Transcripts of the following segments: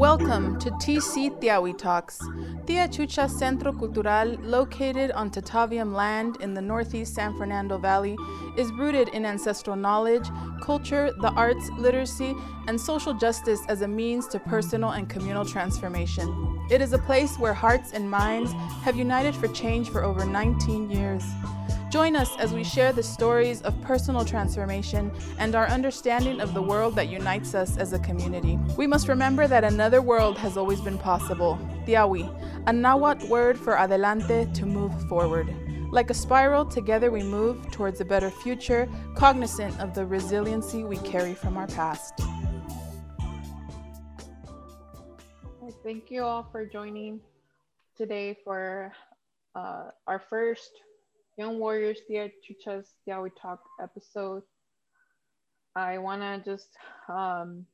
Welcome to TC Tiawi Talks, Tia Chucha Centro Cultural, located on Tataviam land in the northeast San Fernando Valley, is rooted in ancestral knowledge, culture, the arts, literacy, and social justice as a means to personal and communal transformation. It is a place where hearts and minds have united for change for over 19 years. Join us as we share the stories of personal transformation and our understanding of the world that unites us as a community. We must remember that another world has always been possible. Tiawi, a Nahuatl word for adelante to move forward. Like a spiral, together we move towards a better future, cognizant of the resiliency we carry from our past. Thank you all for joining today for uh, our first Young Warriors Tia Chuchas We Talk episode. I want to just, um,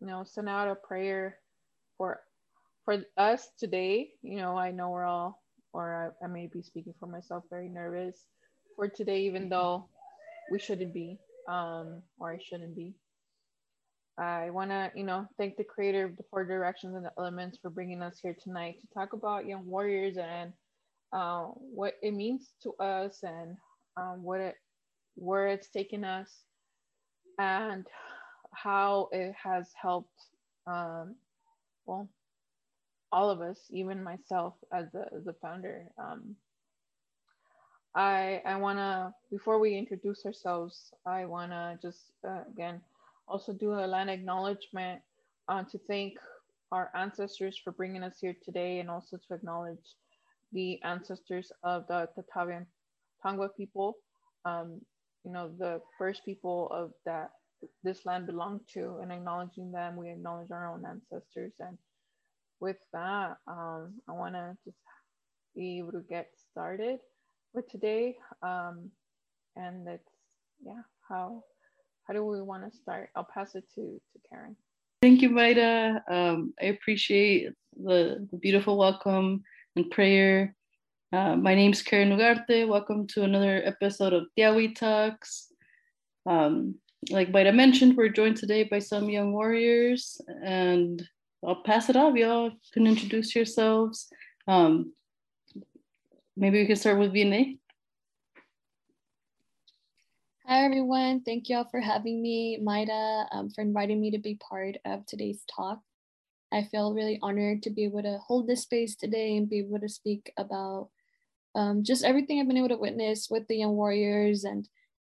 you know, send out a prayer for for us today. You know, I know we're all, or I, I may be speaking for myself, very nervous for today, even though we shouldn't be, um, or I shouldn't be. I want to, you know, thank the creator of the four directions and the elements for bringing us here tonight to talk about young warriors and uh, what it means to us and um, what it where it's taken us and how it has helped um, well all of us even myself as the, the founder. Um, i i want to before we introduce ourselves i want to just uh, again also do a land acknowledgement uh, to thank our ancestors for bringing us here today and also to acknowledge the ancestors of the Tataviam Tongva people, um, you know, the first people of that this land belonged to, and acknowledging them, we acknowledge our own ancestors. And with that, um, I want to just be able to get started with today. Um, and it's yeah, how how do we want to start? I'll pass it to to Karen. Thank you, Mayra. Um, I appreciate the, the beautiful welcome and prayer. Uh, my name is Karen Ugarte. Welcome to another episode of Tiawi Talks. Um, like Mayra mentioned, we're joined today by some young warriors, and I'll pass it off. Y'all can introduce yourselves. Um, maybe we can start with Vianney. Hi, everyone. Thank you all for having me, Mayra, um, for inviting me to be part of today's talk. I feel really honored to be able to hold this space today and be able to speak about um, just everything I've been able to witness with the Young Warriors and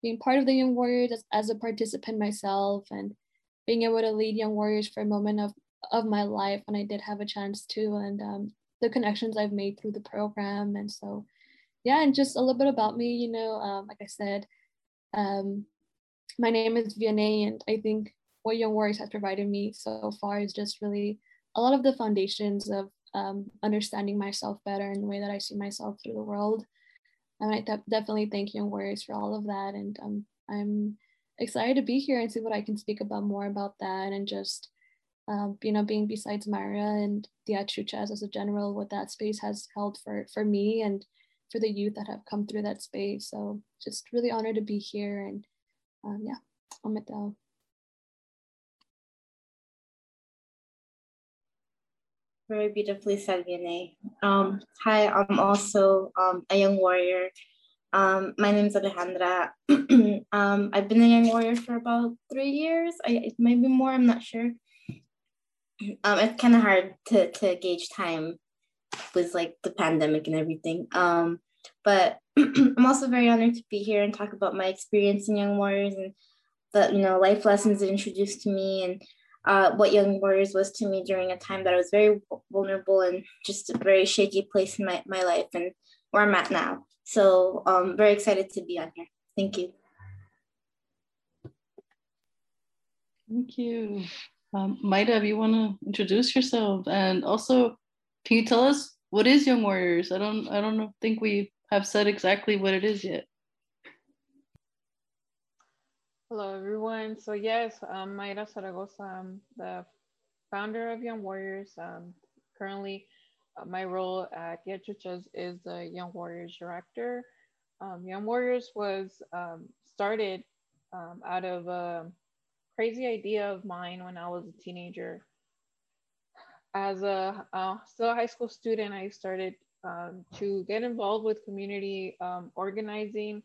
being part of the Young Warriors as, as a participant myself and being able to lead Young Warriors for a moment of, of my life when I did have a chance to and um, the connections I've made through the program. And so, yeah, and just a little bit about me, you know, um, like I said, um, my name is Vianney and I think what Young Warriors has provided me so far is just really a lot of the foundations of um, understanding myself better and the way that I see myself through the world. And I de- definitely thank Young Warriors for all of that. And um, I'm excited to be here and see what I can speak about more about that and just, um, you know, being besides Mayra and the Achuchas as a general, what that space has held for, for me and for the youth that have come through that space. So just really honored to be here. And um, yeah, I'm at the Very beautifully said, Vianney. Um, hi, I'm also um, a young warrior. Um, my name is Alejandra. um, I've been a young warrior for about three years, I, maybe more, I'm not sure. Um, it's kind of hard to, to gauge time with like the pandemic and everything. Um, but I'm also very honored to be here and talk about my experience in Young Warriors and the you know life lessons it introduced to me and uh, what Young Warriors was to me during a time that I was very vulnerable and just a very shaky place in my, my life and where I'm at now. So I'm um, very excited to be on here. Thank you. Thank you. Um, Mayra, you want to introduce yourself? And also, can you tell us what is Young Warriors? I don't, I don't think we have said exactly what it is yet. Hello, everyone. So yes, I'm Mayra Zaragoza. I'm the founder of Young Warriors. Um, currently, uh, my role at Tia Chuchas is the Young Warriors director. Um, Young Warriors was um, started um, out of a crazy idea of mine when I was a teenager. As a uh, still a high school student, I started um, to get involved with community um, organizing,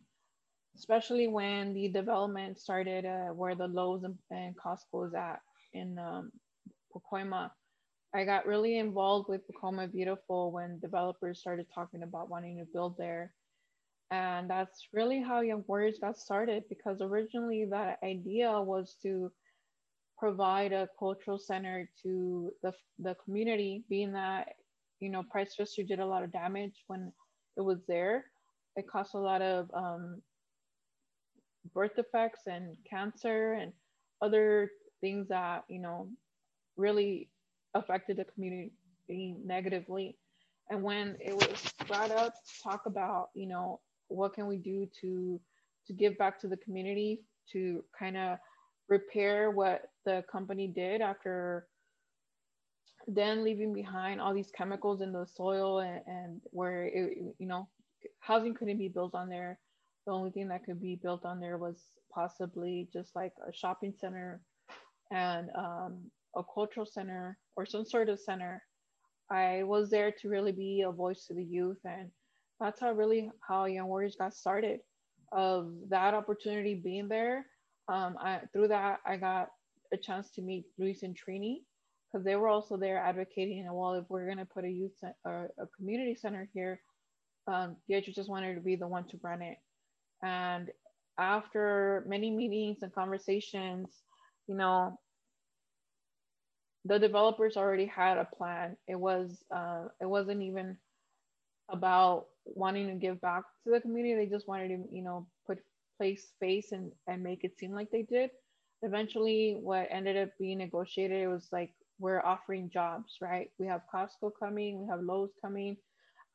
especially when the development started uh, where the Lowe's and, Costco is at in um, Pacoima. I got really involved with Pacoima Beautiful when developers started talking about wanting to build there. And that's really how Young Warriors got started because originally that idea was to provide a cultural center to the, the community, being that, you know, Price Pfister did a lot of damage when it was there. It caused a lot of um, birth defects and cancer and other things that, you know, really affected the community negatively. And when it was brought up to talk about, you know, what can we do to to give back to the community to kind of repair what the company did after then leaving behind all these chemicals in the soil and, and where it, you know housing couldn't be built on there the only thing that could be built on there was possibly just like a shopping center and um, a cultural center or some sort of center i was there to really be a voice to the youth and that's how really how Young Warriors got started. Of that opportunity being there, um, I, through that I got a chance to meet Luis and Trini because they were also there advocating. Well, if we're gonna put a youth or a community center here, um, just wanted to be the one to run it. And after many meetings and conversations, you know, the developers already had a plan. It was uh, it wasn't even about wanting to give back to the community. They just wanted to, you know, put place face and, and make it seem like they did. Eventually, what ended up being negotiated, it was like we're offering jobs, right? We have Costco coming, we have Lowe's coming.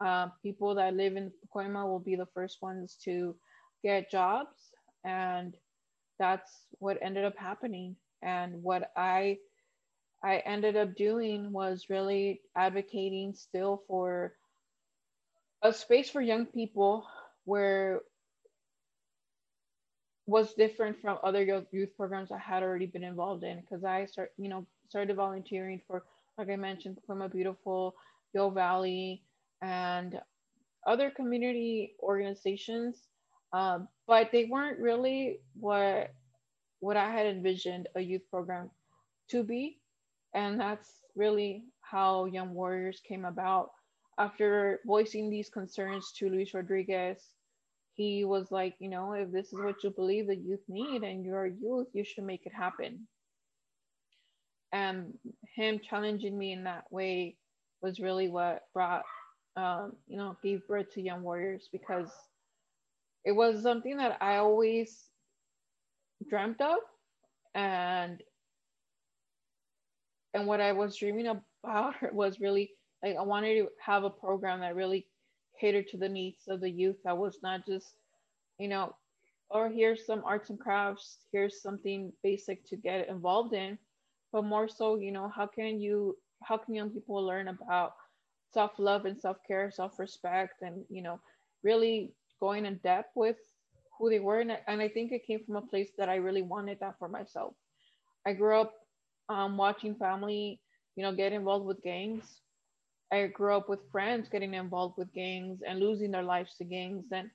Uh, people that live in Pacoima will be the first ones to get jobs. And that's what ended up happening. And what I I ended up doing was really advocating still for a space for young people where was different from other youth programs I had already been involved in because I start, you know, started volunteering for, like I mentioned, Pacoima Beautiful, Yo Valley, and other community organizations, um, but they weren't really what what I had envisioned a youth program to be, and that's really how Young Warriors came about after voicing these concerns to Luis Rodriguez, he was like, you know, if this is what you believe the youth need and you're youth, you should make it happen. And him challenging me in that way was really what brought, um, you know, gave birth to Young Warriors because it was something that I always dreamt of and and what I was dreaming about was really like I wanted to have a program that really catered to the needs of the youth. That was not just, you know, or here's some arts and crafts, here's something basic to get involved in, but more so, you know, how can you, how can young people learn about self-love and self-care, self-respect, and you know, really going in depth with who they were. And, and I think it came from a place that I really wanted that for myself. I grew up um, watching family, you know, get involved with gangs I grew up with friends getting involved with gangs and losing their lives to gangs, and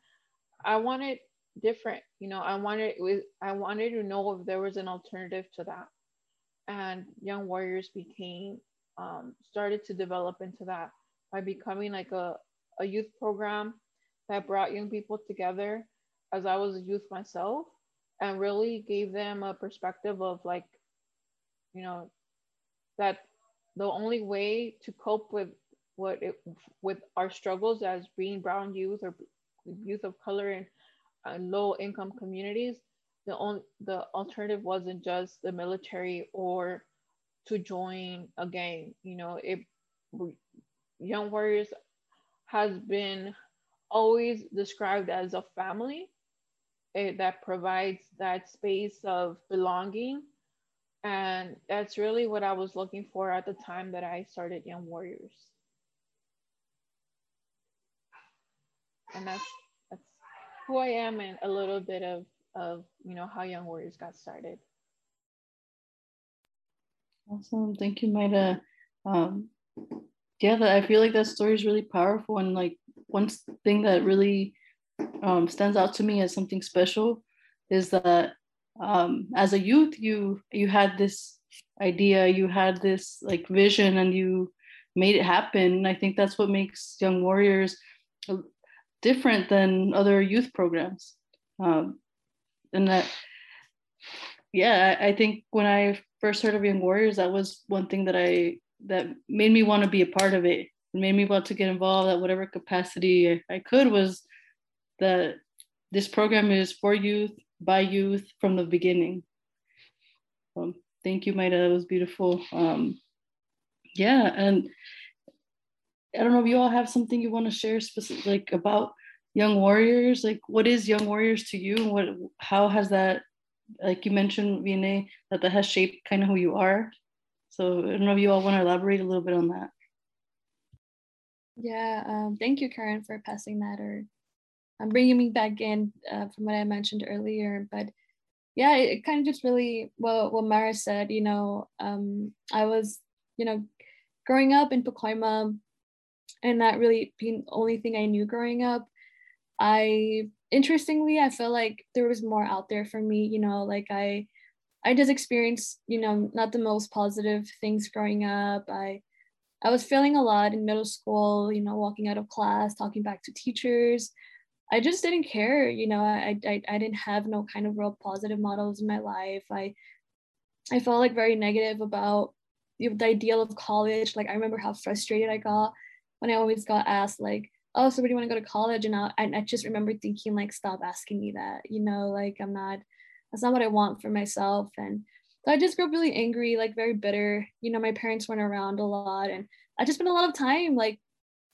I wanted different. You know, I wanted I wanted to know if there was an alternative to that, and Young Warriors became um, started to develop into that by becoming like a a youth program that brought young people together as I was a youth myself and really gave them a perspective of like, you know, that the only way to cope with what it, with our struggles as being brown youth or youth of color in uh, low income communities the only the alternative wasn't just the military or to join a gang you know it young warriors has been always described as a family it, eh, that provides that space of belonging and that's really what i was looking for at the time that i started young warriors and that's that's who I am and a little bit of of you know how Young Warriors got started. Awesome. Thank you, Mayra. Um, yeah, I feel like that story is really powerful. And like one thing that really um, stands out to me as something special is that um, as a youth, you you had this idea, you had this like vision, and you made it happen. And I think that's what makes Young Warriors different than other youth programs. Um, and that, yeah, I, I think when I first heard of Young Warriors, that was one thing that I that made me want to be a part of it. Made me want to get involved at whatever capacity I could. Was that this program is for youth by youth from the beginning. Um, thank you, Mayra. That was beautiful. Um, yeah, and I don't know if you all have something you want to share specific like about young warriors. Like, what is young warriors to you? What, how has that, like you mentioned, Vianney, that that has shaped kind of who you are. So I don't know if you all want to elaborate a little bit on that. Yeah, um, thank you, Karen, for passing that or I'm bringing me back in uh, from what I mentioned earlier. But yeah, it, it kind of just really well what Mayra said. You know, um, I was you know growing up in Pacoima, and that really being the only thing I knew growing up. I interestingly, I felt like there was more out there for me. You know, like I I just experienced you know not the most positive things growing up. I I was failing a lot in middle school. You know, walking out of class, talking back to teachers. I just didn't care, you know, I, I, I didn't have no kind of real positive models in my life. I, I felt like very negative about the, the ideal of college. Like I remember how frustrated I got when I always got asked like, oh, so where do you want to go to college? And I, I just remember thinking like, stop asking me that, you know, like I'm not, that's not what I want for myself. And so I just grew up really angry, like very bitter. You know, my parents weren't around a lot and I just spent a lot of time like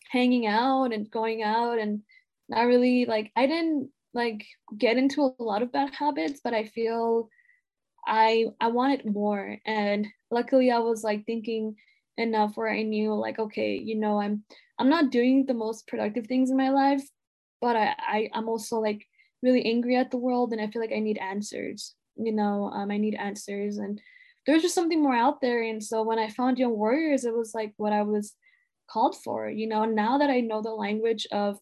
hanging out and going out and not really like I didn't like get into a lot of bad habits, but I feel I I wanted more. And luckily I was like thinking enough where I knew like, okay, you know, I'm I'm not doing the most productive things in my life, but I, I I'm also like really angry at the world and I feel like I need answers. You know, um, I need answers and there's just something more out there. And so when I found Young Warriors, it was like what I was called for, you know, now that I know the language of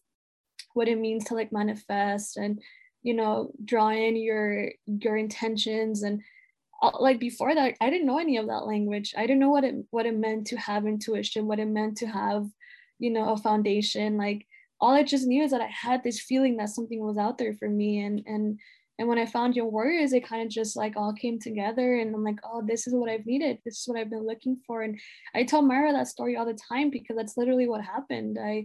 what it means to like manifest and you know draw in your your intentions and like before that i didn't know any of that language i didn't know what it what it meant to have intuition what it meant to have you know a foundation like all i just knew is that i had this feeling that something was out there for me and and and when i found your Warriors it kind of just like all came together and i'm like oh this is what i've needed this is what i've been looking for and i tell Mayra that story all the time because that's literally what happened i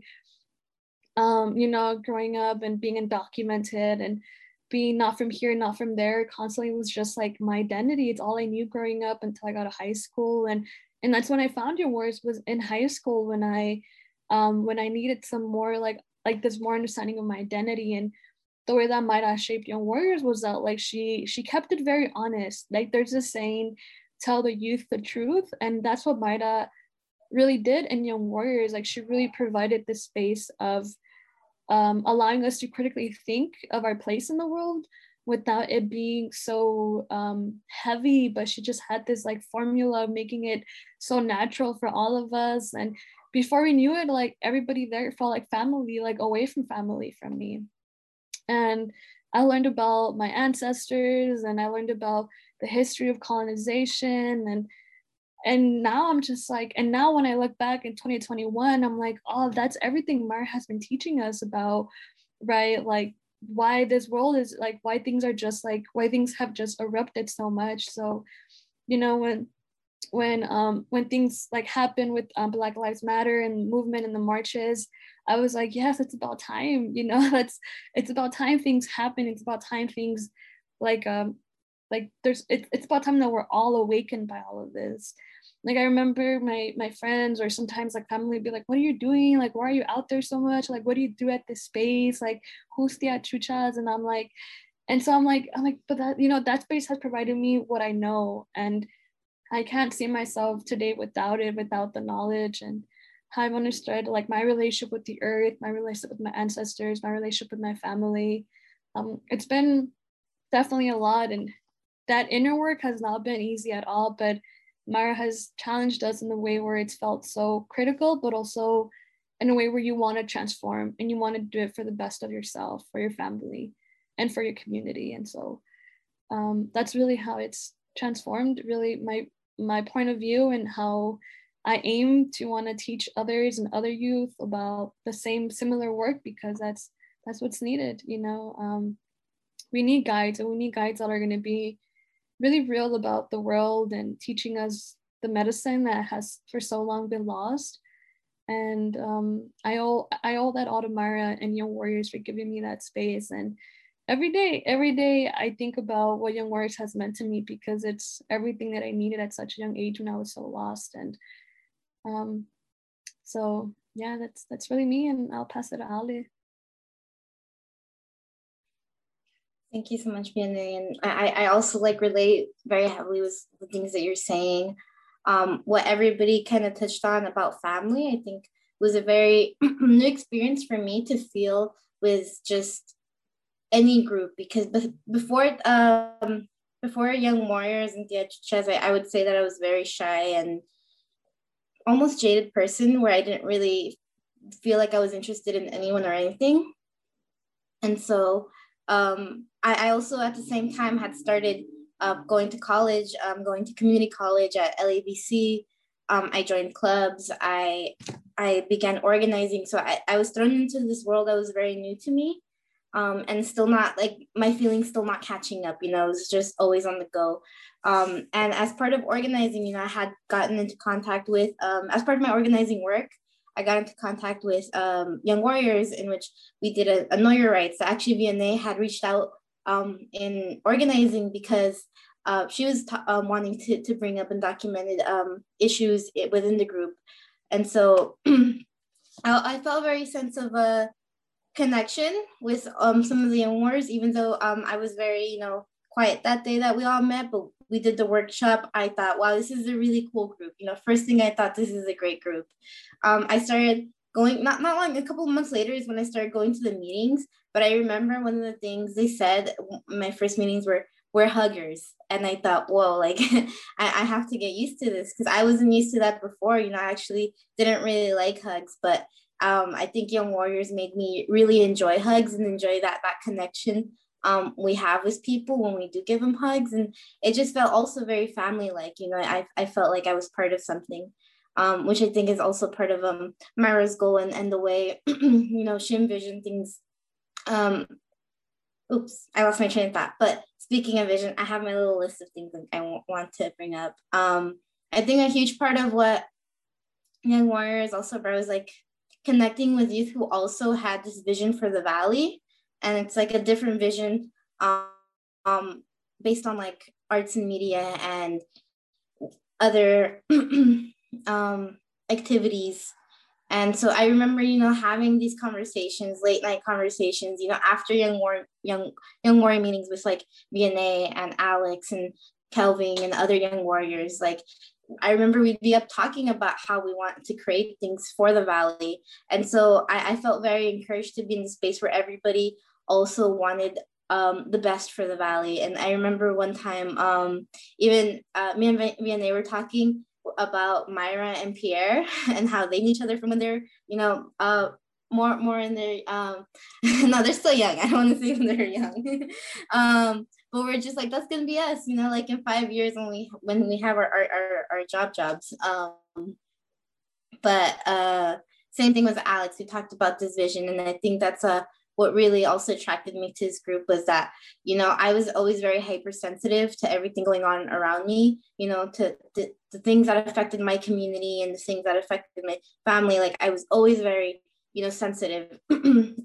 um, you know, growing up and being undocumented and being not from here, not from there, constantly was just like my identity. It's all I knew growing up until I got to high school. And and that's when I found your Warriors was in high school when I um when I needed some more like like this more understanding of my identity and the way that Mayra shaped Young Warriors was that like she she kept it very honest. Like there's a saying, tell the youth the truth. And that's what Mayra really did in Young Warriors. Like she really provided this space of um, allowing us to critically think of our place in the world without it being so um, heavy but she just had this like formula of making it so natural for all of us and before we knew it like everybody there felt like family like away from family from me and i learned about my ancestors and i learned about the history of colonization and and now i'm just like and now when i look back in 2021 i'm like oh that's everything mar has been teaching us about right? Like why this world is like why things are just like why things have just erupted so much. So you know when when um when things like happen with um, black lives matter and movement and the marches i was like yes it's about time you know that's it's about time things happen it's about time things like um like there's it, it's about time that we're all awakened by all of this like I remember my my friends or sometimes like family be like, what are you doing? Like, why are you out there so much? Like, what do you do at this space? Like, who's the chuchas? And I'm like, and so I'm like, I'm like, but that, you know, that space has provided me what I know. And I can't see myself today without it, without the knowledge and how I've understood like my relationship with the earth, my relationship with my ancestors, my relationship with my family. Um, it's been definitely a lot. And that inner work has not been easy at all, but Mayra has challenged us in the way where it's felt so critical, but also in a way where you want to transform and you want to do it for the best of yourself, for your family, and for your community. And so um, that's really how it's transformed. Really, my my point of view and how I aim to want to teach others and other youth about the same similar work because that's that's what's needed. You know, um, we need guides and we need guides that are going to be really real about the world and teaching us the medicine that has for so long been lost. And um, I owe I owe that all to Mayra and Young Warriors for giving me that space. And every day, every day I think about what Young Warriors has meant to me because it's everything that I needed at such a young age when I was so lost. And um, so yeah, that's that's really me. And I'll pass it to Ali. Thank you so much, Vianney. And I, I also like relate very heavily with the things that you're saying. Um, what everybody kind of touched on about family, I think was a very new experience for me to feel with just any group because before um, before Young Warriors and Tia Chuchas, I, I would say that I was very shy and almost jaded person where I didn't really feel like I was interested in anyone or anything. And so um, I, I, also at the same time had started uh, going to college, um, going to community college at LAVC. Um, I joined clubs. I I began organizing. So I, I was thrown into this world that was very new to me. Um, and still not like my feelings still not catching up, you know, it was just always on the go. Um, and as part of organizing, you know, I had gotten into contact with, um, as part of my organizing work, I got into contact with um, Young Warriors, in which we did a, a Know Your Rights. Actually, Vianney had reached out um, in organizing because uh, she was t- um, wanting to, to bring up and documented um, issues within the group. And so I, I, felt very sense of a connection with um, some of the young warriors, even though um, I was very, you know, quiet that day that we all met, but we did the workshop, I thought, wow, this is a really cool group. You know, first thing I thought, this is a great group. Um, I started going, not, not long, a couple of months later is when I started going to the meetings. But I remember one of the things they said, my first meetings were, we're huggers. And I thought, whoa, like I, I have to get used to this because I wasn't used to that before. You know, I actually didn't really like hugs, but um, I think Young Warriors made me really enjoy hugs and enjoy that that connection um, we have with people when we do give them hugs. And it just felt also very family like, you know, I, I felt like I was part of something. Um, which I think is also part of um, Mayra's goal and, and the way, you know, she envisioned things. Um, oops, I lost my train of thought. But speaking of vision, I have my little list of things I want to bring up. Um, I think a huge part of what Young Warriors also brought was like connecting with youth who also had this vision for the Valley. And it's like a different vision um, um based on like arts and media and other um, activities. And so i remember you know having these conversations late night conversations you know after young war young young warrior meetings with like Vianney and alex and kelvin and other young warriors like I remember we'd be up talking about how we want to create things for the valley. And so I, I felt very encouraged to be in the space where everybody also wanted um, the best for the valley. And I remember one time, um, even uh, me and they were talking about Mayra and Pierre and how they knew each other from when they're, you know, uh, more more in their um no they're still young i don't want to say when they're young um but we're just like that's gonna be us you know like in five years when we when we have our art, our, our, job jobs. Um but uh same thing with alex. We talked about this vision and i think that's a what really also attracted me to this group was that you know i was always very hypersensitive to everything going on around me you know to the things that affected my community and the things that affected my family. Like i was always very you know sensitive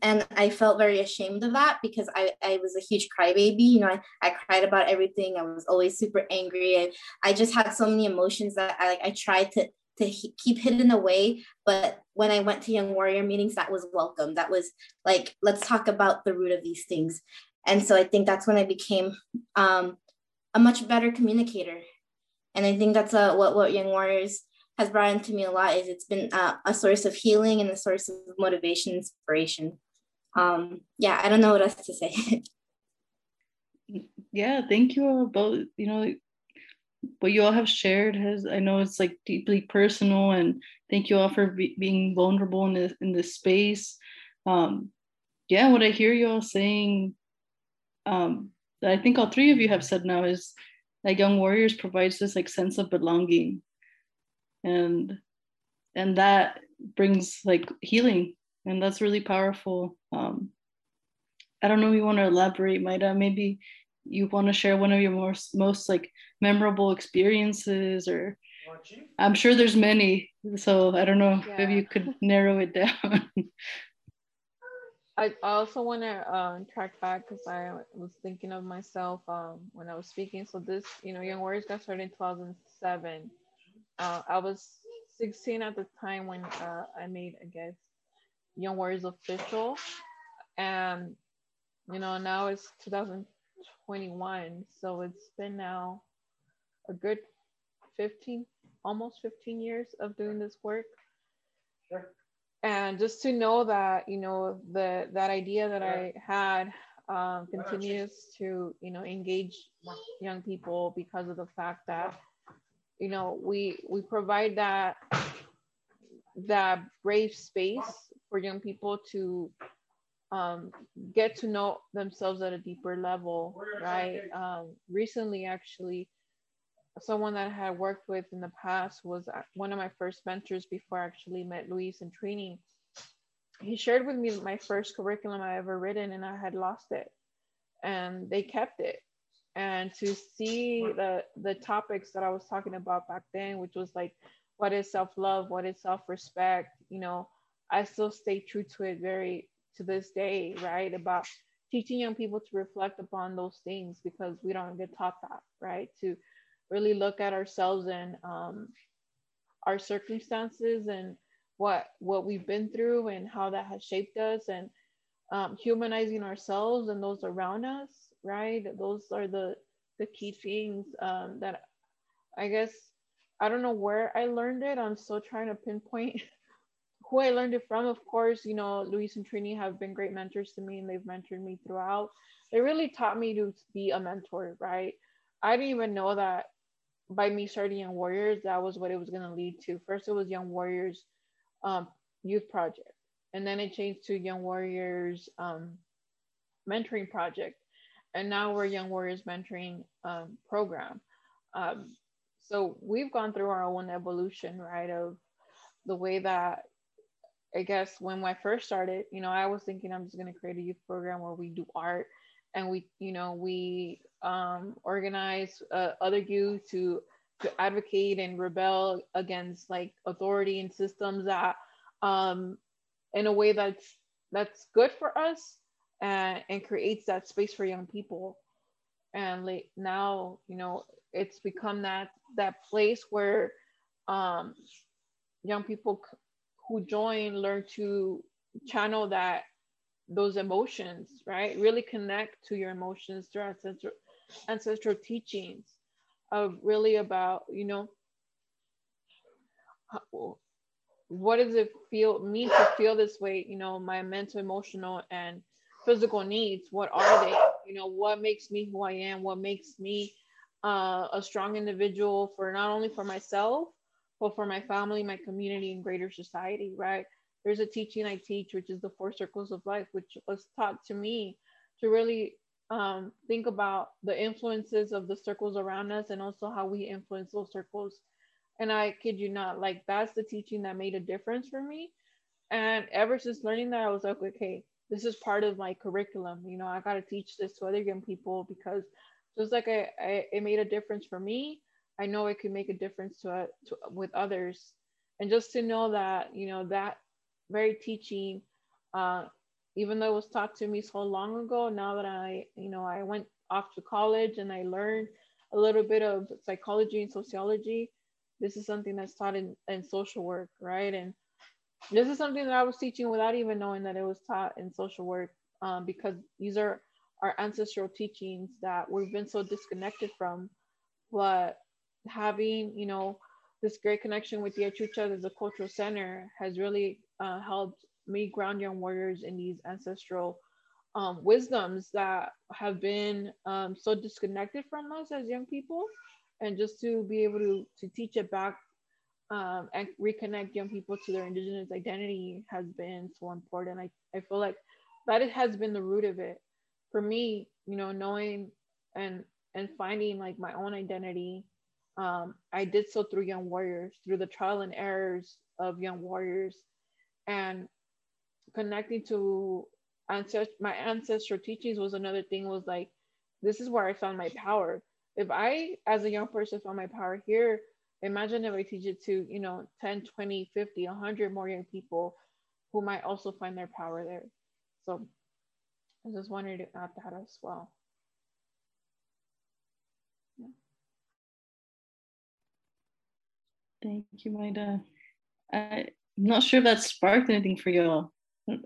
and i felt very ashamed of that because i, I was a huge crybaby you know I, I cried about everything i was always super angry and i just had so many emotions that i like i tried to to he- keep hidden away. But when I went to Young Warrior meetings, that was welcome. That was like, let's talk about the root of these things. And so I think that's when I became um, a much better communicator. And I think that's uh, what, what Young Warriors has brought into me a lot is it's been uh, a source of healing and a source of motivation, inspiration. Um, yeah, I don't know what else to say. yeah, thank you all both. You know, what you all have shared has I know it's like deeply personal and thank you all for be, being vulnerable in this in this space. Um, yeah, what I hear you all saying, um, that I think all three of you have said now is that Young Warriors provides this like sense of belonging, and and that brings like healing, and that's really powerful. Um, I don't know if you want to elaborate, Mayra. Maybe you want to share one of your most most like memorable experiences or i'm sure there's many so i don't know yeah. if you could narrow it down i also want to um, track back because i was thinking of myself um, when i was speaking so this you know young warriors got started in 2007 uh, i was 16 at the time when uh, i made i guess young warriors official and you know now it's 2021. So it's been now a good 15, almost 15 years of doing this work. Sure. And just to know that, you know, the that idea that I had um, continues to, you know, engage young people because of the fact that, you know, we we provide that that brave space for young people to um, get to know themselves at a deeper level, right? Um, recently, actually, someone that I had worked with in the past was uh, one of my first mentors before I actually met Luis in Trini. He shared with me my first curriculum I ever written, and I had lost it, and they kept it. And to see the the topics that I was talking about back then, which was like, what is self love, what is self respect, you know, I still stay true to it very to this day, right? About teaching young people to reflect upon those things because we don't get taught that, right? To really look at ourselves and um, our circumstances and what what we've been through and how that has shaped us and um, humanizing ourselves and those around us, right? Those are the the key things um, that I guess I don't know where I learned it. I'm still trying to pinpoint who I learned it from, of course, you know, Luis and Trini have been great mentors to me and they've mentored me throughout. They really taught me to be a mentor, right? I didn't even know that by me starting Young Warriors, that was what it was going to lead to. First, it was Young Warriors um, Youth Project, and then it changed to Young Warriors um, Mentoring Project. And now we're Young Warriors Mentoring um, Program. Um, so we've gone through our own evolution, right, of the way that I guess when I first started, you know, I was thinking I'm just going to create a youth program where we do art and we, you know, we um, organize uh, other youth to to advocate and rebel against like authority and systems that um, in a way that's that's good for us and, and creates that space for young people and like now you know it's become that that place where um, young people who join learn to channel that those emotions, right? Really connect to your emotions through ancestral ancestral teachings of really about, you know, what does it feel mean to feel this way? You know, my mental, emotional, and physical needs. What are they? You know, what makes me who I am? What makes me uh, a strong individual for not only for myself, but for my family, my community, and greater society, right? There's a teaching I teach, which is the four circles of life, which was taught to me to really um, think about the influences of the circles around us and also how we influence those circles. And I kid you not, like that's the teaching that made a difference for me. And ever since learning that, I was like, okay, this is part of my curriculum. You know, I got to teach this to other young people because just like I, I, it made a difference for me, I know it could make a difference to, to with others. And just to know that, you know, that very teaching, uh, even though it was taught to me so long ago, now that I, you know, I went off to college and I learned a little bit of psychology and sociology, this is something that's taught in, in social work, right? And this is something that I was teaching without even knowing that it was taught in social work um, because these are our ancestral teachings that we've been so disconnected from. But having, you know, this great connection with the Achuchas as a cultural center has really uh, helped me ground young warriors in these ancestral um, wisdoms that have been um, so disconnected from us as young people. and just to be able to to teach it back um, and reconnect young people to their indigenous identity has been so important. I, I feel like that it has been the root of it for me, you know, knowing and and finding like my own identity. Um, I did so through Young Warriors, through the trial and errors of Young Warriors, and connecting to ancest- my ancestral teachings was another thing. Was like, this is where I found my power. If I, as a young person, found my power here, imagine if I teach it to, you know, 10, 20, 50, 100 more young people who might also find their power there. So I just wanted to add that as well. Yeah. Thank you, Mayra. I'm not sure if that sparked anything for y'all. I,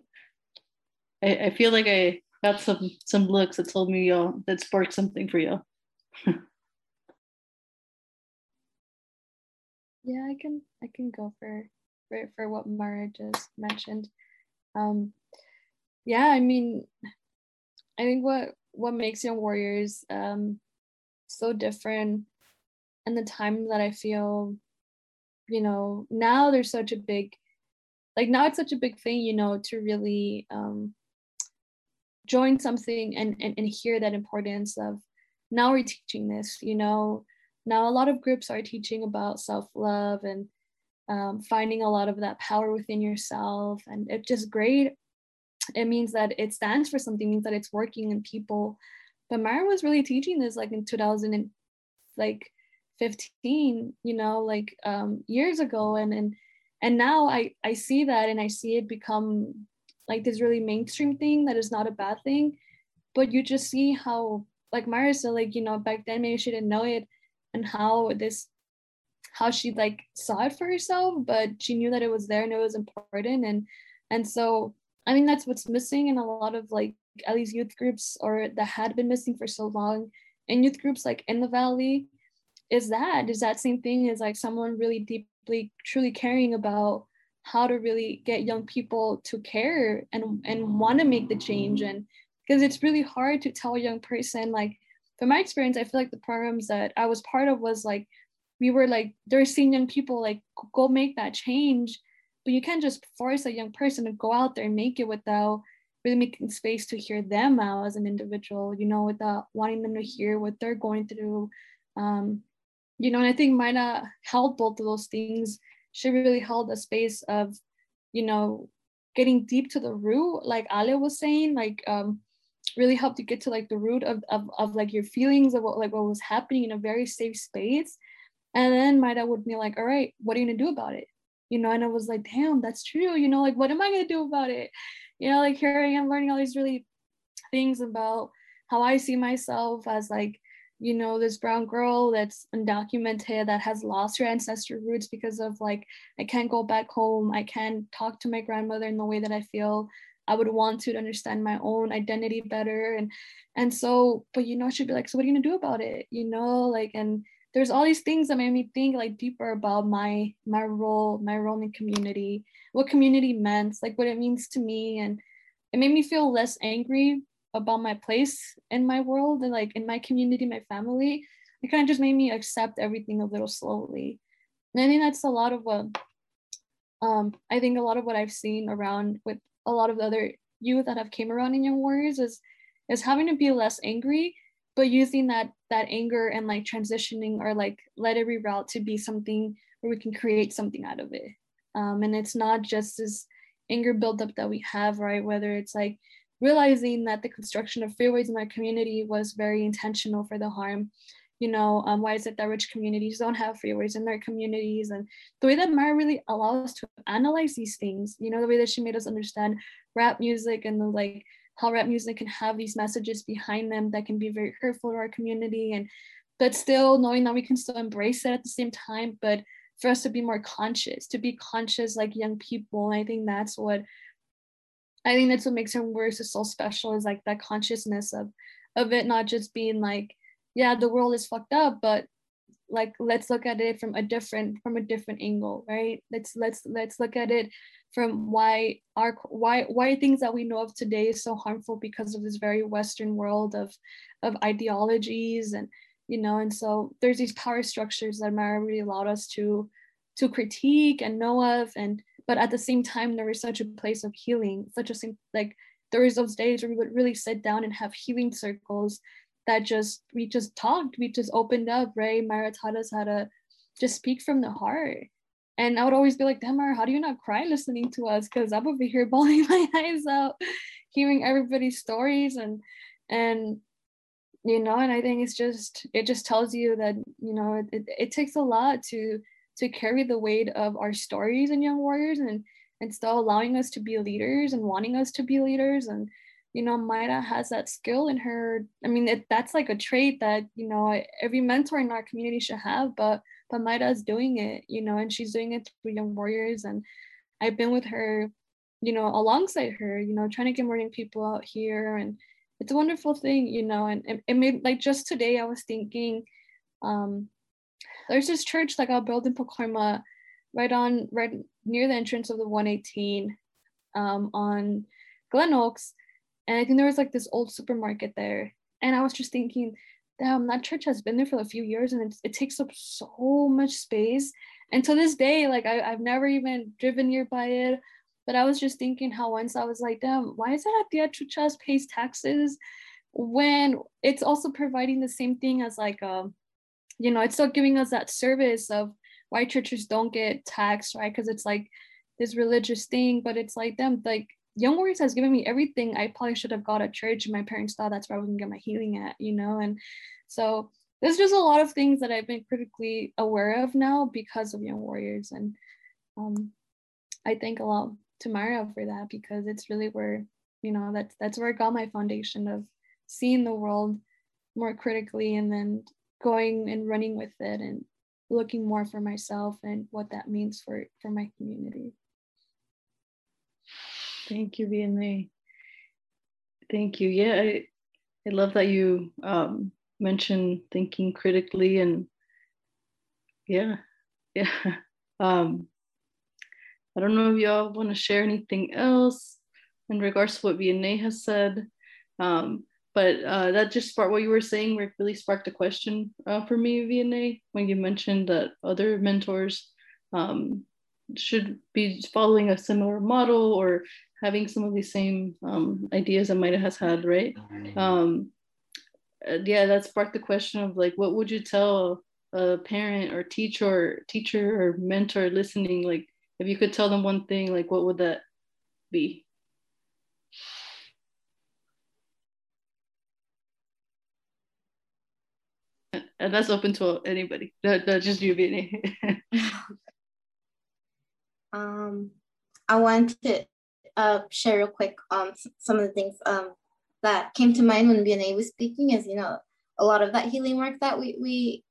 I feel like I got some some looks that told me y'all that sparked something for y'all. Yeah, I can I can go for for, for what Mayra just mentioned. Um, yeah, I mean, I think what what makes Young Warriors um, so different, and the time that I feel, you know, now there's such a big, like now it's such a big thing, you know, to really um, join something and, and and hear that importance of now we're teaching this, you know, now a lot of groups are teaching about self-love and um, finding a lot of that power within yourself and it's just great. It means that it stands for something means that it's working in people. But Mayra was really teaching this like in 2000 and like 15 you know like um, years ago and and and now I I see that and I see it become like this really mainstream thing that is not a bad thing. But you just see how like Mayra said like you know back then maybe she didn't know it and how this how she like saw it for herself but she knew that it was there and it was important. And and so i mean that's what's missing in a lot of like at least youth groups or that had been missing for so long in youth groups like in the valley is that is that same thing is like someone really deeply truly caring about how to really get young people to care and and want to make the change. And because it's really hard to tell a young person like from my experience, I feel like the programs that I was part of was like we were like they're seeing young people like go make that change, but you can't just force a young person to go out there and make it without really making space to hear them out as an individual, you know, without wanting them to hear what they're going through. Um, you know, and I think Mina held both of those things. She really held a space of, you know, getting deep to the root, like Ale was saying, like um, really helped you get to like the root of, of, of like your feelings of what like what was happening in a very safe space. And then my dad would be like all right what are you gonna do about it? You know and i was like damn that's true. You know like what am i gonna do about it? You know like here i am learning all these really things about how i see myself as like you know this brown girl that's undocumented that has lost her ancestral roots because of like i can't go back home. I can't talk to my grandmother in the way that i feel I would want to, understand my own identity better. And and so, but you know, she'd be like, so what are you gonna do about it? You know, like and there's all these things that made me think like deeper about my my role, my role in community, what community meant, like what it means to me. And it made me feel less angry about my place in my world and like in my community, my family. It kind of just made me accept everything a little slowly. And I think that's a lot of what um, I think a lot of what I've seen around with a lot of the other youth that have came around in Young Warriors is is having to be less angry, but using that that anger and like transitioning or like let it reroute to be something where we can create something out of it. Um, and it's not just this anger buildup that we have, right? Whether it's like realizing that the construction of freeways in my community was very intentional for the harm you know, um, why is it that rich communities don't have freeways in their communities? And the way that Mayra really allows us to analyze these things, you know, the way that she made us understand rap music and the like how rap music can have these messages behind them that can be very hurtful to our community and but still knowing that we can still embrace it at the same time but for us to be more conscious to be conscious like young people and i think that's what i think that's what makes her work so special is like that consciousness of of it not just being like yeah the world is fucked up but like let's look at it from a different from a different angle right? Let's let's let's look at it from why our why why things that we know of today is so harmful because of this very western world of of ideologies and you know and so there's these power structures that Mayra really allowed us to to critique and know of and but at the same time there is such a place of healing such a like there is those days where we would really sit down and have healing circles that just we just talked we just opened up right Mayra taught us how to just speak from the heart and I would always be like, Demar, how do you not cry listening to us? Because I'm over here bawling my eyes out, hearing everybody's stories and and you know, and I think it's just it just tells you that, you know, it, it, it takes a lot to to carry the weight of our stories and young warriors and and still allowing us to be leaders and wanting us to be leaders and you know Mayra has that skill in her I mean it, that's like a trait that you know every mentor in our community should have but but Mayra is doing it, you know, and she's doing it through Young Warriors. And I've been with her, you know, alongside her, you know, trying to get more young people out here. And it's a wonderful thing, you know, and it, it made like just today I was thinking, um, there's this church that got built in Pacoima right on right near the entrance of the 118 um, on Glen Oaks. And I think there was like this old supermarket there. And I was just thinking, damn, that church has been there for a few years and it, it takes up so much space. And to this day, like I, I've never even driven nearby it. But I was just thinking how once I was like, damn, why is it that Tia Chucha's pays taxes when it's also providing the same thing as like, um, you know, it's still giving us that service of why churches don't get taxed, right? Because it's like this religious thing, but it's like them, like Young Warriors has given me everything I probably should have got at church. My parents thought that's where I was gonna get my healing at, you know? And so there's just a lot of things that I've been critically aware of now because of Young Warriors. And um, I thank a lot to Mayra for that because it's really where, you know, that's that's where I got my foundation of seeing the world more critically and then going and running with it and looking more for myself and what that means for for my community. Thank you, Vianney. Thank you. Yeah, I, I love that you um, mentioned thinking critically and yeah, yeah. Um, I don't know if y'all want to share anything else in regards to what Vianney has said. Um, but uh, that just sparked what you were saying, really sparked a question uh, for me, Vianney, when you mentioned that other mentors um, should be following a similar model or having some of the same um, ideas that Mayra has had, right? Um, uh, yeah, that sparked the question of like, what would you tell a parent or teacher or teacher or mentor listening? Like, if you could tell them one thing, like, what would that be? And that's open to anybody. That, that's just you, Vianney. um, I want to uh, share real quick um, some of the things um, that came to mind when Vianney was speaking is, you know, a lot of that healing work that we we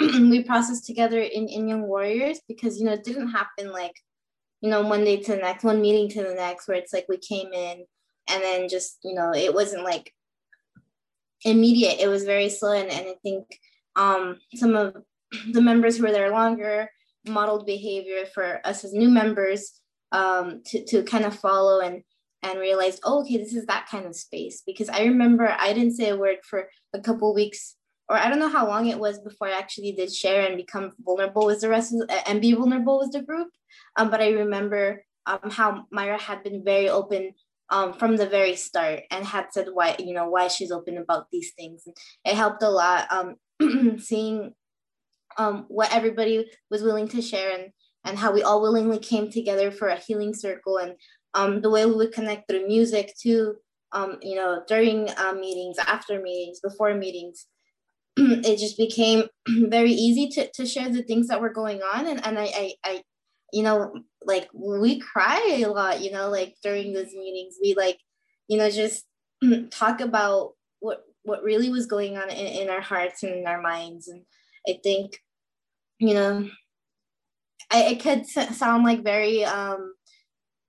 we processed together in, in Young Warriors because, you know, it didn't happen like, you know, one day to the next, one meeting to the next, where it's like we came in and then just, you know, it wasn't like immediate. It was very slow. And, and I think um, some of the members who were there longer modeled behavior for us as new members um, to, to kind of follow and and realized, oh, okay, this is that kind of space. Because I remember I didn't say a word for a couple weeks, or I don't know how long it was before I actually did share and become vulnerable with the rest of and be vulnerable with the group. Um, but I remember um, how Mayra had been very open um, from the very start and had said why, you know, why she's open about these things. And it helped a lot um, seeing um, what everybody was willing to share and and how we all willingly came together for a healing circle and um, the way we would connect through music too, um, you know, during uh, meetings, after meetings, before meetings. it just became very easy to, to share the things that were going on. And, and I, I, I, you know, like we cry a lot, you know, like during those meetings, we like, you know, just talk about what, what really was going on in, in our hearts and in our minds. And I think, you know, I, it could sound like very um,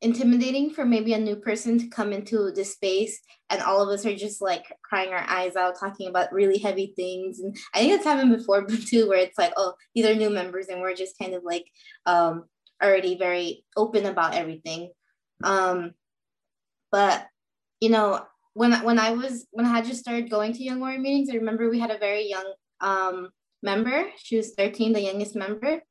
intimidating for maybe a new person to come into this space and all of us are just like crying our eyes out talking about really heavy things and i think it's happened before too where it's like oh these are new members and we're just kind of like um, already very open about everything um, but you know when when i was when i had just started going to young warrior meetings i remember we had a very young um, member. She was 13, the youngest member.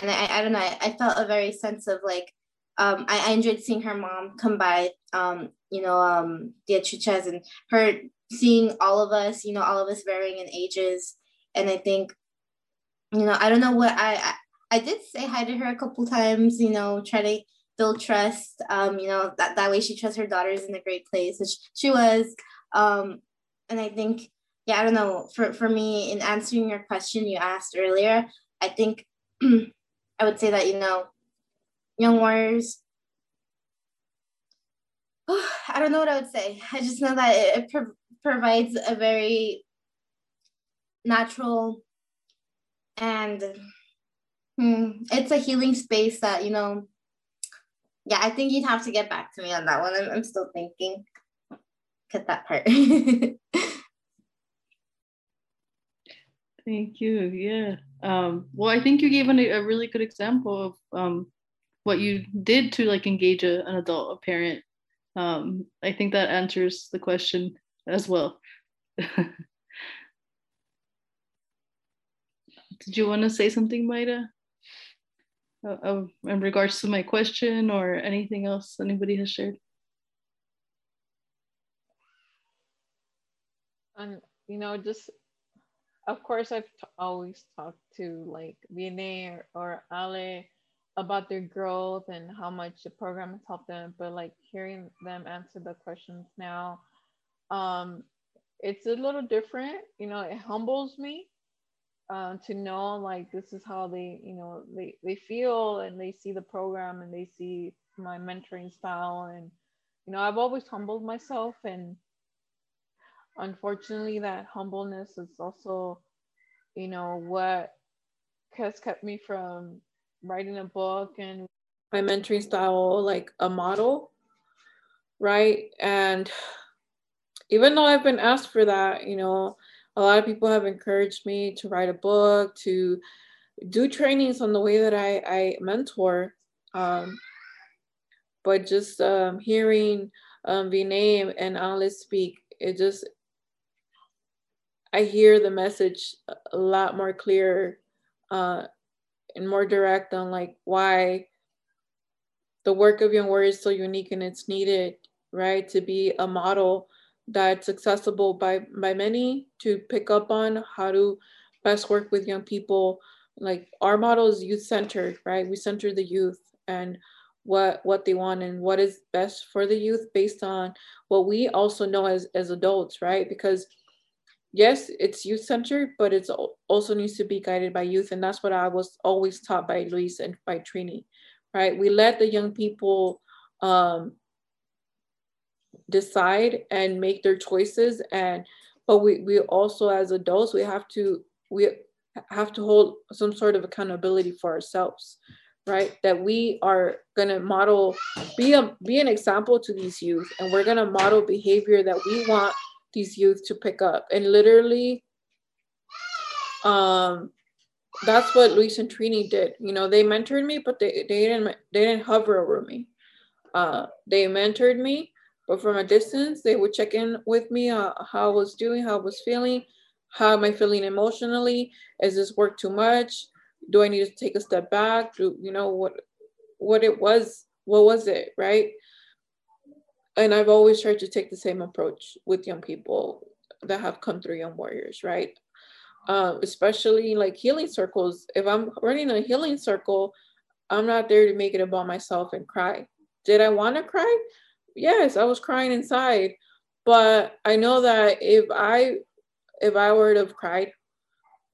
And I, I don't know, I, I felt a very sense of like, um, I, I enjoyed seeing her mom come by, um, you know, um, Chucha's and her seeing all of us, you know, all of us varying in ages. And I think, you know, I don't know what I, I, I did say hi to her a couple times, you know, try to build trust. Um, you know, that, that way she trusts her daughter's in a great place, which she was. Um, and I think, yeah, I don't know, for, for me, in answering your question you asked earlier, I think I would say that, you know, Young Warriors, oh, I don't know what I would say. I just know that it, it pro- provides a very natural and hmm, it's a healing space that, you know, yeah, I think you'd have to get back to me on that one. I'm, I'm still thinking. Cut that part. Thank you. Yeah. Um, well, I think you gave an, a really good example of um, what you did to like engage a, an adult, a parent. Um, I think that answers the question as well. Did you want to say something, Mayra? uh, in regards to my question or anything else anybody has shared? And you know, just of course, I've t- always talked to like Vianney or, or Ale about their growth and how much the program has helped them. But like hearing them answer the questions now, um, it's a little different. You know, it humbles me uh, to know like this is how they you know they they feel and they see the program and they see my mentoring style and you know i've always humbled myself and unfortunately that humbleness is also you know what has kept me from writing a book and my mentoring style like a model right and even though i've been asked for that you know a lot of people have encouraged me to write a book, to do trainings on the way that I, I mentor. Um, but just um, hearing um, Vianney and Alice speak, it just, I hear the message a lot more clear uh, and more direct on like why the work of Young Warrior is so unique and it's needed, right? To be a model that's accessible by by many to pick up on how to best work with young people like our model is youth centered right we center the youth and what what they want and what is best for the youth based on what we also know as as adults right because yes it's youth centered but it's also needs to be guided by youth and that's what i was always taught by luis and by trini right? We let the young people um decide and make their choices and but we we also as adults we have to we have to hold some sort of accountability for ourselves right? That we are going to model be a be an example to these youth and we're going to model behavior that we want these youth to pick up and literally um that's what Luis and Trini did. You know, they mentored me, but they, they didn't they didn't hover over me. Uh, they mentored me, but from a distance, they would check in with me, uh, how I was doing, how I was feeling, how am I feeling emotionally? Is this work too much? Do I need to take a step back? Do you know what what it was? What was it, right? And I've always tried to take the same approach with young people that have come through Young Warriors, right? Um, especially like healing circles. If I'm running a healing circle, I'm not there to make it about myself and cry. Did I want to cry? yes, I was crying inside. But I know that if I if I were to have cried,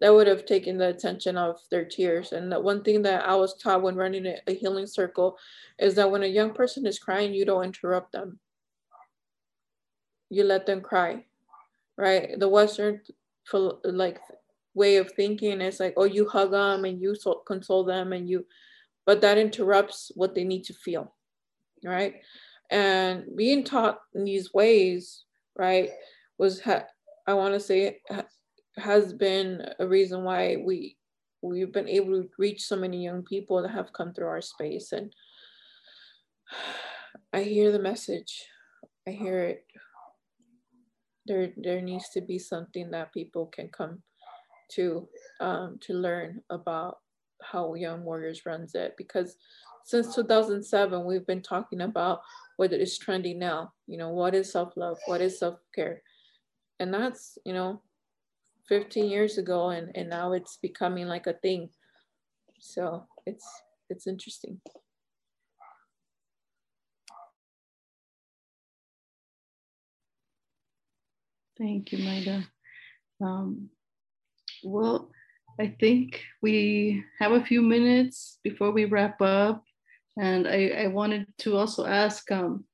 that would have taken the attention of their tears. And the one thing that I was taught when running a healing circle is that when a young person is crying, you don't interrupt them. You let them cry, right? The Western like way of thinking is like, oh, you hug them and you console them and you, but that interrupts what they need to feel, right? and being taught in these ways right was ha- i want to say ha- has been a reason why we we've been able to reach so many young people that have come through our space and i hear the message i hear it there there needs to be something that people can come to um, to learn about how Young Warriors runs it because since 2007 we've been talking about what is trending now. You know, what is self love? What is self care? And that's you know 15 years ago and, and now it's becoming like a thing. So it's it's interesting. Thank you, Mayra. Um, well, I think we have a few minutes before we wrap up. And I, I wanted to also ask, um,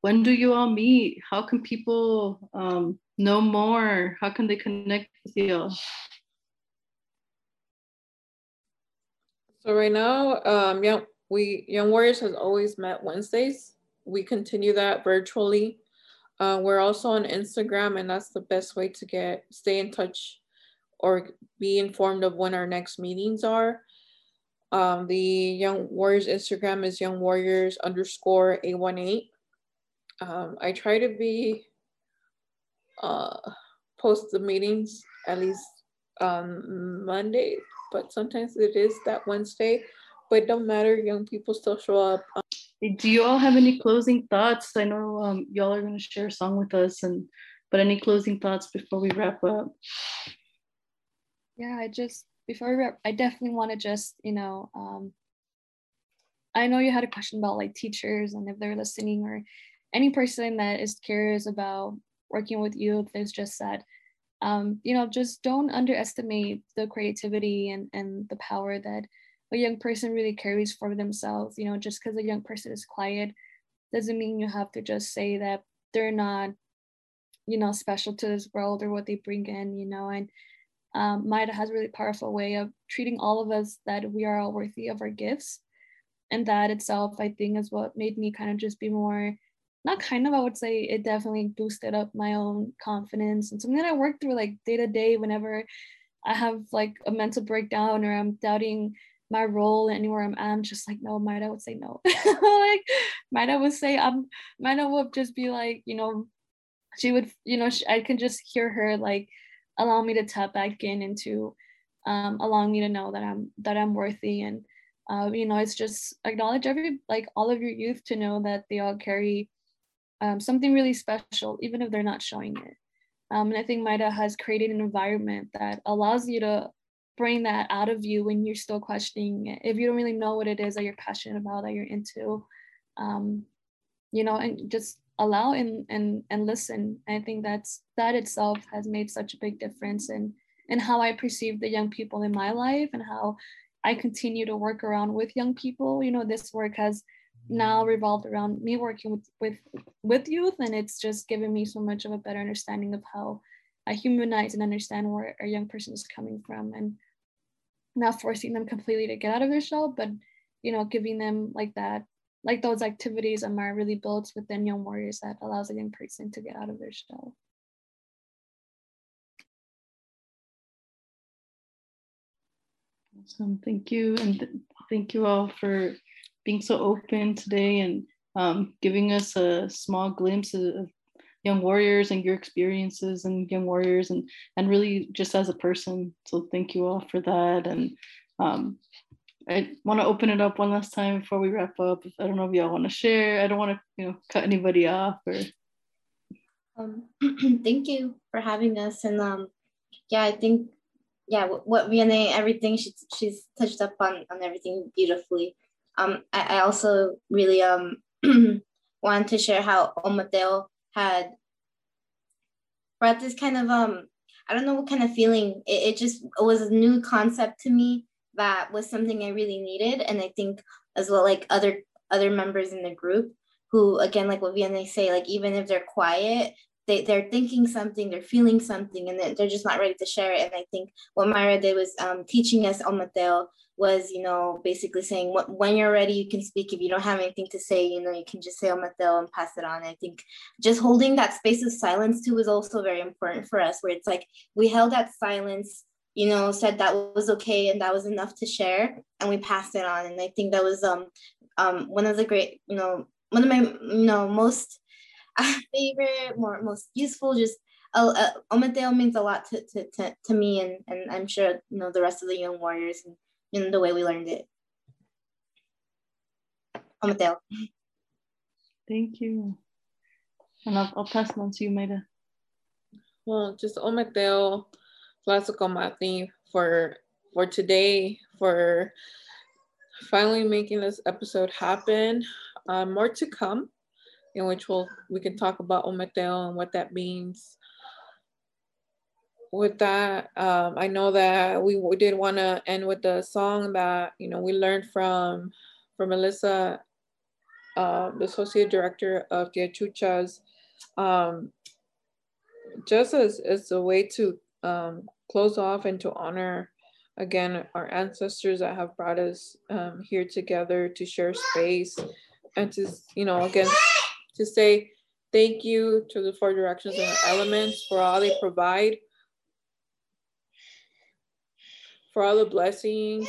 when do you all meet? How can people um, know more? How can they connect with you? So right now, um, young we Young Warriors has always met Wednesdays. We continue that virtually. Uh, we're also on Instagram, and that's the best way to get stay in touch or be informed of when our next meetings are. Um, the Young Warriors Instagram is Young Warriors underscore A18. Um, I try to be uh, post the meetings at least um, Monday, but sometimes it is that Wednesday. But it don't matter, young people still show up. Do you all have any closing thoughts? I know um, y'all are going to share a song with us, and but any closing thoughts before we wrap up? Yeah, I just before we wrap, I definitely want to just you know, um, I know you had a question about like teachers and if they're listening or any person that is curious about working with youth is just that um, you know just don't underestimate the creativity and, and the power that a young person really carries for themselves you know just because a young person is quiet doesn't mean you have to just say that they're not you know special to this world or what they bring in you know and um, Mayra has a really powerful way of treating all of us that we are all worthy of our gifts. And that itself i think is what made me kind of just be more not kind of, I would say it definitely boosted up my own confidence and something that I work through like day to day whenever I have like a mental breakdown or I'm doubting my role anywhere I'm at, I'm just like, no, Mayra would say no. like Mayra would say, um, Mayra would just be like, you know, she would, you know, she, I can just hear her like allow me to tap back in into um, allowing me to know that I'm that I'm worthy and uh, you know, it's just acknowledge every like all of your youth to know that they all carry um, something really special, even if they're not showing it. Um, and I think Mayra has created an environment that allows you to bring that out of you when you're still questioning it. If you don't really know what it is that you're passionate about, that you're into, um, you know, and just allow and and and listen. I think that's that itself has made such a big difference in in how I perceive the young people in my life and how I continue to work around with young people. You know, this work has now revolved around me working with with with youth and it's just given me so much of a better understanding of how humanize and understand where a young person is coming from and not forcing them completely to get out of their shell but you know giving them like that like those activities amar really builds within young warriors that allows a young person to get out of their shell. Awesome. Thank you. And th- thank you all for being so open today and um, giving us a small glimpse of young warriors and your experiences and young warriors and and really just as a person. So thank you all for that. And um, i want to open it up one last time before we wrap up. I don't know if y'all want to share. I don't want to you know cut anybody off or um, thank you for having us. And um yeah i think yeah what Vianney, everything she's she's touched up on on everything beautifully. Um, I, I also really um, wanted to share how Omateo had brought this kind of um I don't know what kind of feeling. It, it just it was a new concept to me that was something I really needed. And I think as well like other other members in the group who again like what Vianney say like even if they're quiet they, they're thinking something they're feeling something and they're just not ready to share it and I think what Mayra did was um, teaching us Omateo was, you know, basically saying when you're ready, you can speak. If you don't have anything to say, you know, you can just say Omateo and pass it on. I think just holding that space of silence too was also very important for us, where it's like we held that silence, you know, said that was okay and that was enough to share, and we passed it on. And I think that was um um one of the great, you know, one of my you know most favorite, more most useful, just uh, Ometeo means a lot to, to, to, to me and, and I'm sure you know the rest of the young warriors and, and the way we learned it. Ometeo. Thank you. And I'll, I'll pass it on to you, Mayra. Well, just Ometeo Tlazocamati for for today, for finally making this episode happen. Uh, more to come, in which we'll we can talk about Ometeo and what that means. With that, um, I know that we, we did want to end with the song that you know we learned from from Melissa, uh, the associate director of the um, just as, as a way to um, close off and to honor again our ancestors that have brought us um, here together to share space and to you know again to say thank you to the four directions and elements for all they provide for all the blessings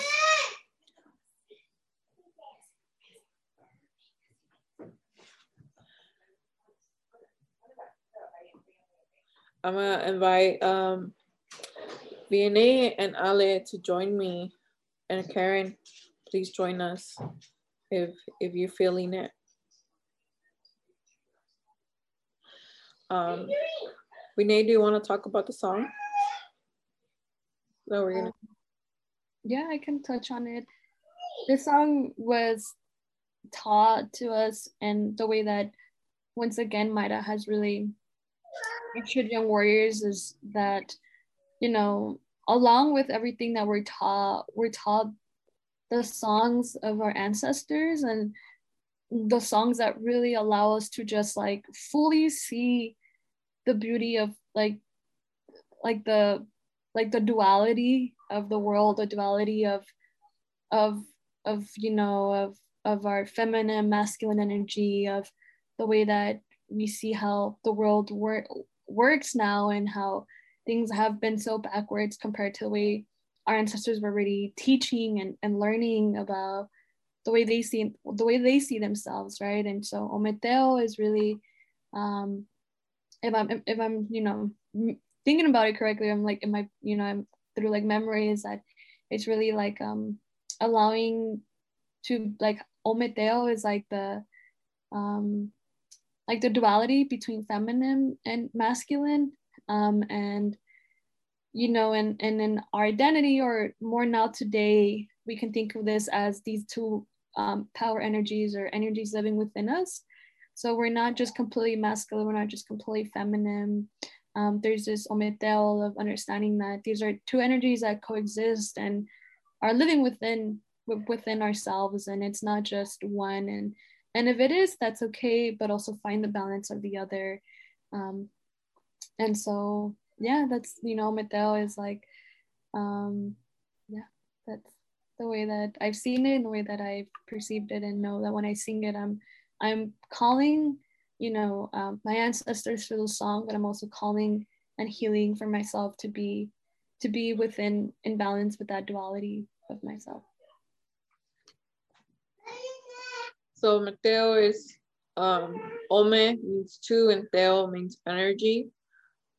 I'm gonna invite um, Vianney and Ale to join me. And Karen, please join us if if you're feeling it. Um, Vianney, do you want to talk about the song? No, we're gonna. Yeah, I can touch on it. This song was taught to us, and the way that, once again, Mayra has really Richard Young Warriors is that, you know, along with everything that we're taught, we're taught the songs of our ancestors and the songs that really allow us to just like fully see the beauty of like like the like the duality of the world the duality of of of you know of of our feminine masculine energy of the way that we see how the world work works now and how things have been so backwards compared to the way our ancestors were already teaching and, and learning about the way they see the way they see themselves right? And so ometeo is really um if i'm if i'm you know thinking about it correctly i'm like in my you know i'm through like memories that it's really like um allowing to like ometeo is like the um like the duality between feminine and masculine um, and you know and and in our identity or more now today we can think of this as these two um, power energies or energies living within us so we're not just completely masculine we're not just completely feminine. Um, there's this ometeo of understanding that these are two energies that coexist and are living within within ourselves and it's not just one. And and if it is that's okay but also find the balance of the other. Um, and so yeah that's you know Mateo is like um, yeah that's the way that I've seen it and the way that I've perceived it. And know that when I sing it I'm I'm calling you know um, my ancestors through the song but I'm also calling and healing for myself to be to be within in balance with that duality of myself So Mateo is um, Ome means two and Theo means energy.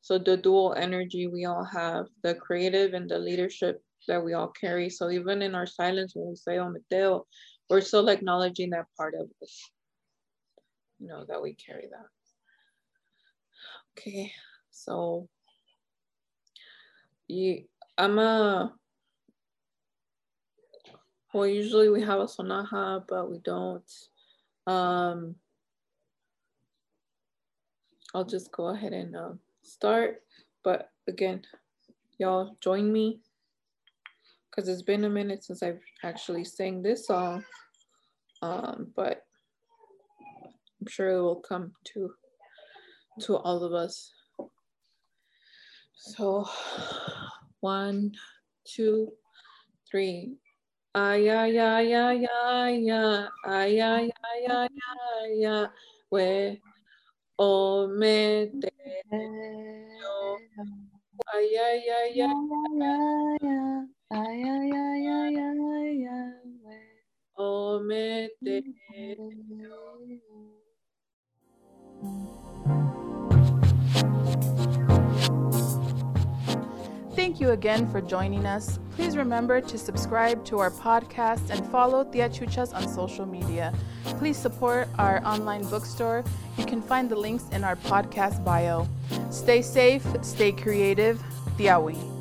So the dual energy we all have, the creative and the leadership that we all carry. So even in our silence, when we say Oh Mateo, we're still acknowledging that part of us, know, that we carry that. Okay, so you, I'm a, well, usually we have a sonaja, but we don't. Um, I'll just go ahead and uh, start. But again, y'all join me because it's been a minute since I've actually sang this song. Um, but I'm sure it will come to to all of us. So one, two, three. Ay, ay, ay, ay, ay, ay, ay, ay, ay, ay, ay, ay, we, o me te yo. Ay, ay, ay, ay, ay, ay, ay, ay, ay, ay, o me te yo. You again for joining us. Please remember to subscribe to our podcast and follow Tia Chucha's on social media. Please support our online bookstore. You can find the links in our podcast bio. Stay safe, stay creative. Tiawi.